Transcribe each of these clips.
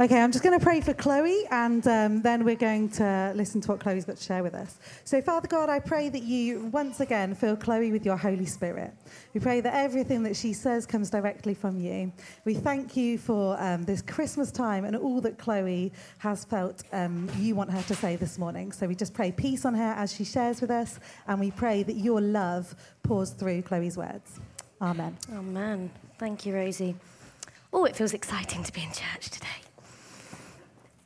Okay, I'm just going to pray for Chloe and um, then we're going to listen to what Chloe's got to share with us. So, Father God, I pray that you once again fill Chloe with your Holy Spirit. We pray that everything that she says comes directly from you. We thank you for um, this Christmas time and all that Chloe has felt um, you want her to say this morning. So, we just pray peace on her as she shares with us and we pray that your love pours through Chloe's words. Amen. Amen. Thank you, Rosie. Oh, it feels exciting to be in church today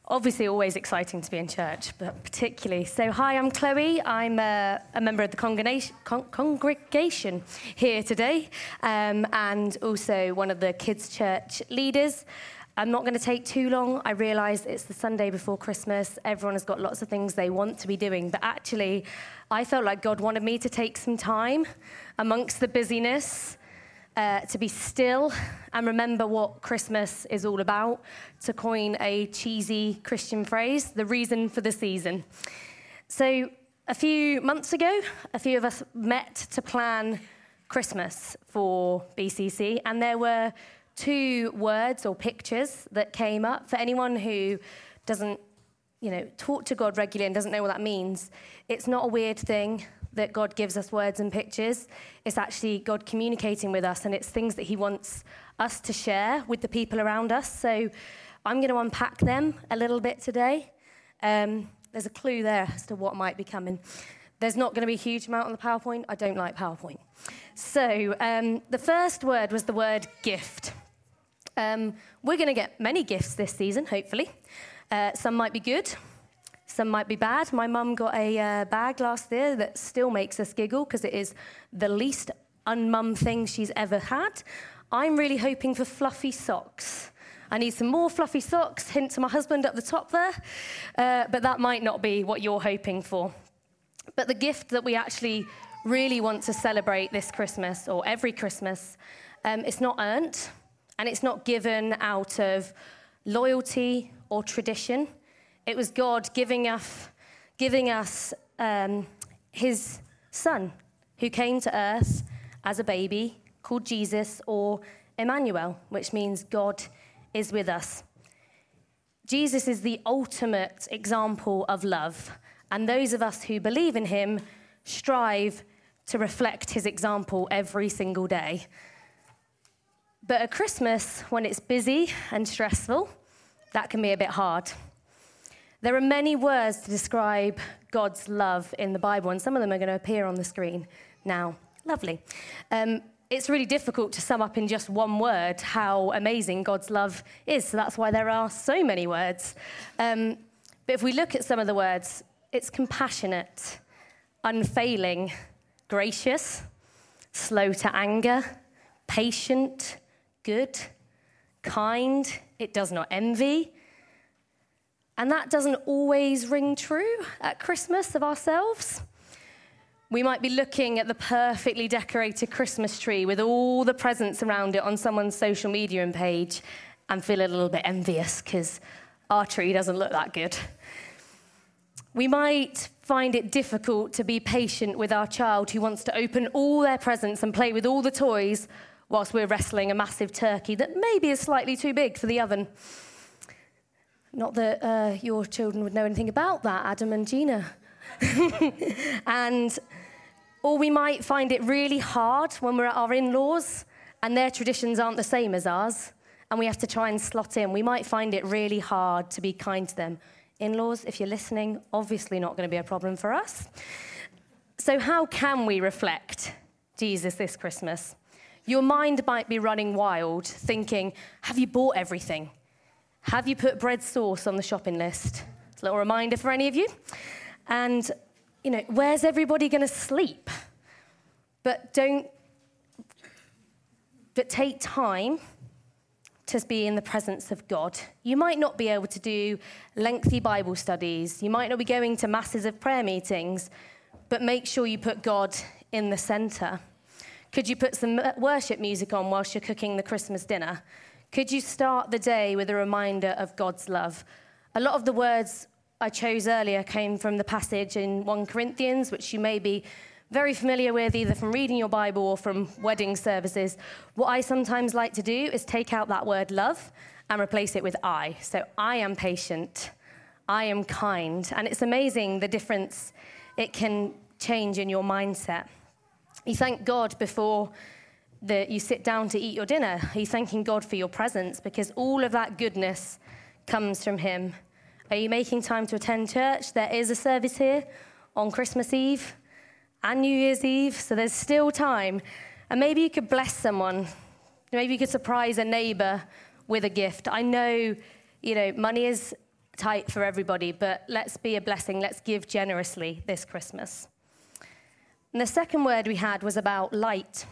obviously always exciting to be in church, but particularly. So, hi, I'm Chloe. I'm a, a member of the congregation, con- congregation here today, um, and also one of the kids' church leaders. I'm not going to take too long. I realise it's the Sunday before Christmas. Everyone has got lots of things they want to be doing. But actually, I felt like God wanted me to take some time amongst the busyness uh, to be still and remember what Christmas is all about, to coin a cheesy Christian phrase, the reason for the season. So, a few months ago, a few of us met to plan Christmas for BCC, and there were two words or pictures that came up. For anyone who doesn't, you know, talk to God regularly and doesn't know what that means, it's not a weird thing that God gives us words and pictures. It's actually God communicating with us, and it's things that He wants us to share with the people around us. So I'm going to unpack them a little bit today. Um, there's a clue there as to what might be coming. There's not going to be a huge amount on the PowerPoint. I don't like PowerPoint. So um, the first word was the word gift. Um, we're going to get many gifts this season, hopefully. Uh, some might be good, some might be bad. My mum got a uh, bag last year that still makes us giggle because it is the least unmum thing she's ever had. I'm really hoping for fluffy socks. I need some more fluffy socks, hint to my husband up the top there, uh, but that might not be what you're hoping for. But the gift that we actually really want to celebrate this Christmas or every Christmas, um, it's not earned and it's not given out of loyalty or tradition. It was God giving us, giving us um, his son who came to earth as a baby called Jesus or Emmanuel, which means God is with us. Jesus is the ultimate example of love, and those of us who believe in him strive to reflect his example every single day. But at Christmas, when it's busy and stressful, that can be a bit hard. There are many words to describe God's love in the Bible, and some of them are going to appear on the screen now. Lovely. Um, it's really difficult to sum up in just one word how amazing God's love is, so that's why there are so many words. Um, but if we look at some of the words, it's compassionate, unfailing, gracious, slow to anger, patient, good, kind, it does not envy, and that doesn't always ring true at Christmas of ourselves. We might be looking at the perfectly decorated Christmas tree with all the presents around it on someone's social media page and feel a little bit envious because our tree doesn't look that good. We might find it difficult to be patient with our child who wants to open all their presents and play with all the toys whilst we're wrestling a massive turkey that maybe is slightly too big for the oven. Not that uh, your children would know anything about that, Adam and Gina. and, or we might find it really hard when we're at our in laws and their traditions aren't the same as ours, and we have to try and slot in. We might find it really hard to be kind to them. In laws, if you're listening, obviously not going to be a problem for us. So, how can we reflect Jesus this Christmas? Your mind might be running wild, thinking, Have you bought everything? Have you put bread sauce on the shopping list? It's a little reminder for any of you. And, you know, where's everybody going to sleep? But don't, but take time to be in the presence of God. You might not be able to do lengthy Bible studies, you might not be going to masses of prayer meetings, but make sure you put God in the center. Could you put some worship music on whilst you're cooking the Christmas dinner? Could you start the day with a reminder of God's love? A lot of the words I chose earlier came from the passage in 1 Corinthians, which you may be very familiar with either from reading your Bible or from wedding services. What I sometimes like to do is take out that word love and replace it with I. So I am patient, I am kind. And it's amazing the difference it can change in your mindset. You thank God before that you sit down to eat your dinner. Are You're thanking God for your presence because all of that goodness comes from Him. Are you making time to attend church? There is a service here on Christmas Eve and New Year's Eve, so there's still time. And maybe you could bless someone. Maybe you could surprise a neighbor with a gift. I know, you know, money is tight for everybody, but let's be a blessing. Let's give generously this Christmas. And the second word we had was about light.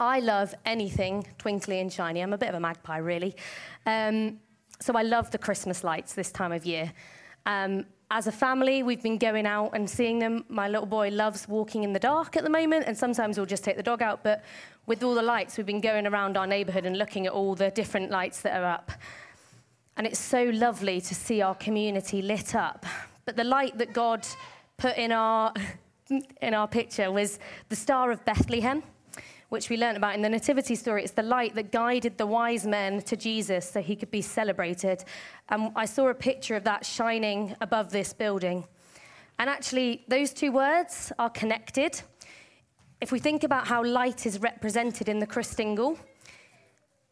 I love anything twinkly and shiny. I'm a bit of a magpie, really. Um, so I love the Christmas lights this time of year. Um, as a family, we've been going out and seeing them. My little boy loves walking in the dark at the moment, and sometimes we'll just take the dog out. But with all the lights, we've been going around our neighborhood and looking at all the different lights that are up. And it's so lovely to see our community lit up. But the light that God put in our, in our picture was the Star of Bethlehem which we learned about in the Nativity story. It's the light that guided the wise men to Jesus so he could be celebrated. And I saw a picture of that shining above this building. And actually, those two words are connected. If we think about how light is represented in the Christingle,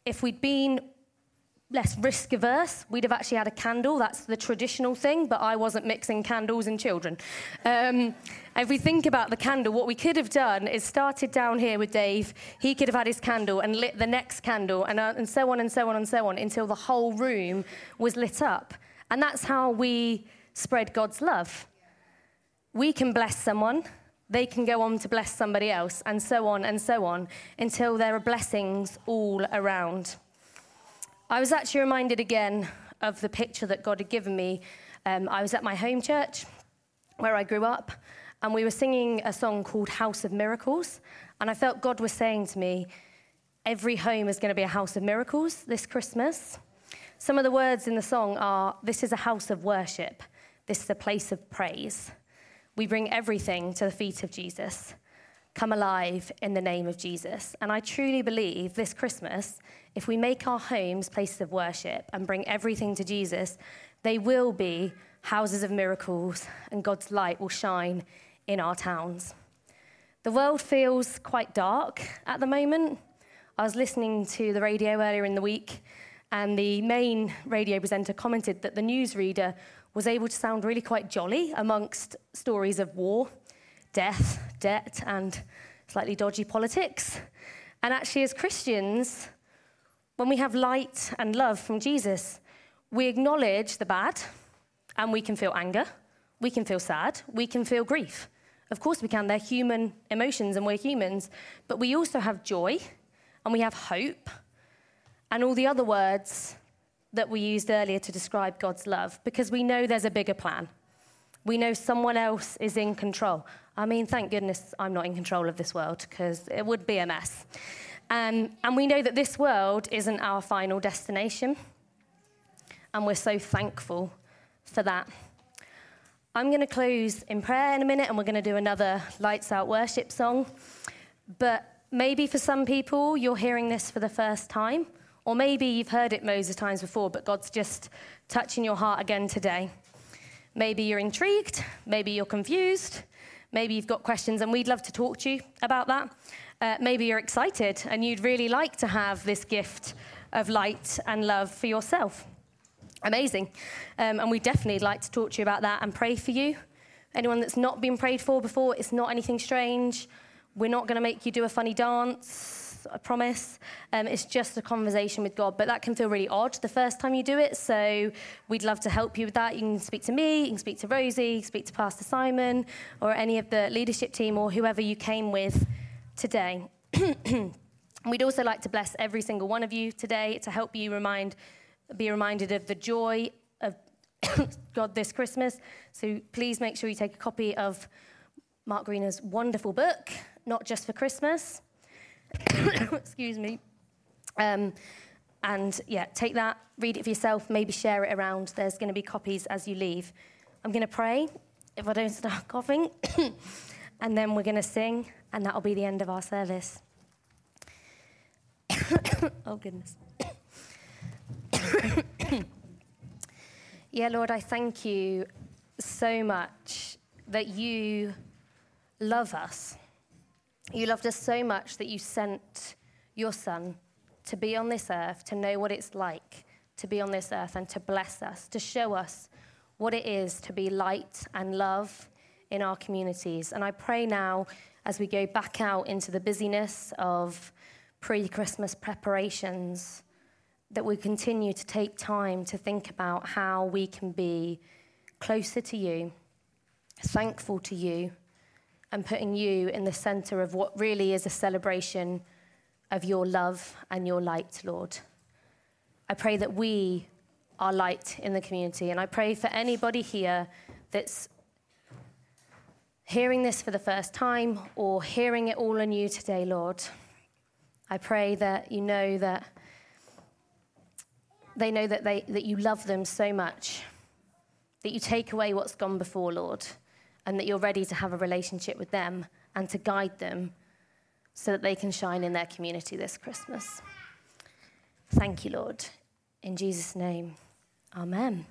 if we'd been less risk averse, we'd have actually had a candle. That's the traditional thing, but I wasn't mixing candles and children. Um, if we think about the candle, what we could have done is started down here with Dave. He could have had his candle and lit the next candle, and, uh, and so on and so on and so on until the whole room was lit up. And that's how we spread God's love. We can bless someone, they can go on to bless somebody else, and so on and so on until there are blessings all around. I was actually reminded again of the picture that God had given me. Um, I was at my home church where I grew up, and we were singing a song called House of Miracles. And I felt God was saying to me, Every home is going to be a house of miracles this Christmas. Some of the words in the song are This is a house of worship, this is a place of praise. We bring everything to the feet of Jesus come alive in the name of Jesus. And I truly believe this Christmas, if we make our homes places of worship and bring everything to Jesus, they will be houses of miracles and God's light will shine in our towns. The world feels quite dark at the moment. I was listening to the radio earlier in the week, and the main radio presenter commented that the newsreader was able to sound really quite jolly amongst stories of war death, debt, and slightly dodgy politics. And actually, as Christians, when we have light and love from Jesus, we acknowledge the bad and we can feel anger, we can feel sad, we can feel grief. Of course, we can. They're human emotions and we're humans. But we also have joy and we have hope and all the other words that we used earlier to describe God's love because we know there's a bigger plan. We know someone else is in control. I mean, thank goodness I'm not in control of this world because it would be a mess. Um, and we know that this world isn't our final destination. And we're so thankful for that. I'm going to close in prayer in a minute and we're going to do another Lights Out worship song. But maybe for some people, you're hearing this for the first time. Or maybe you've heard it Moses times before, but God's just touching your heart again today. Maybe you're intrigued, maybe you're confused, maybe you've got questions, and we'd love to talk to you about that. Uh, maybe you're excited and you'd really like to have this gift of light and love for yourself. Amazing. Um, and we definitely like to talk to you about that and pray for you. Anyone that's not been prayed for before, it's not anything strange. We're not going to make you do a funny dance I promise. Um, it's just a conversation with God, but that can feel really odd the first time you do it. So we'd love to help you with that. You can speak to me, you can speak to Rosie, speak to Pastor Simon, or any of the leadership team, or whoever you came with today. We'd also like to bless every single one of you today to help you remind, be reminded of the joy of God this Christmas. So please make sure you take a copy of Mark Greener's wonderful book, Not Just for Christmas. Excuse me. Um, and yeah, take that, read it for yourself, maybe share it around. There's going to be copies as you leave. I'm going to pray if I don't start coughing, and then we're going to sing, and that'll be the end of our service. oh, goodness. yeah, Lord, I thank you so much that you love us. You loved us so much that you sent your Son to be on this earth, to know what it's like to be on this earth, and to bless us, to show us what it is to be light and love in our communities. And I pray now, as we go back out into the busyness of pre Christmas preparations, that we continue to take time to think about how we can be closer to you, thankful to you, and putting you in the center of what really is a celebration of your love and your light, Lord. I pray that we are light in the community, and I pray for anybody here that's hearing this for the first time or hearing it all anew today, Lord. I pray that you know that they know that, they, that you love them so much, that you take away what's gone before, Lord, and that you're ready to have a relationship with them and to guide them so that they can shine in their community this Christmas. Thank you, Lord. In Jesus' name, amen.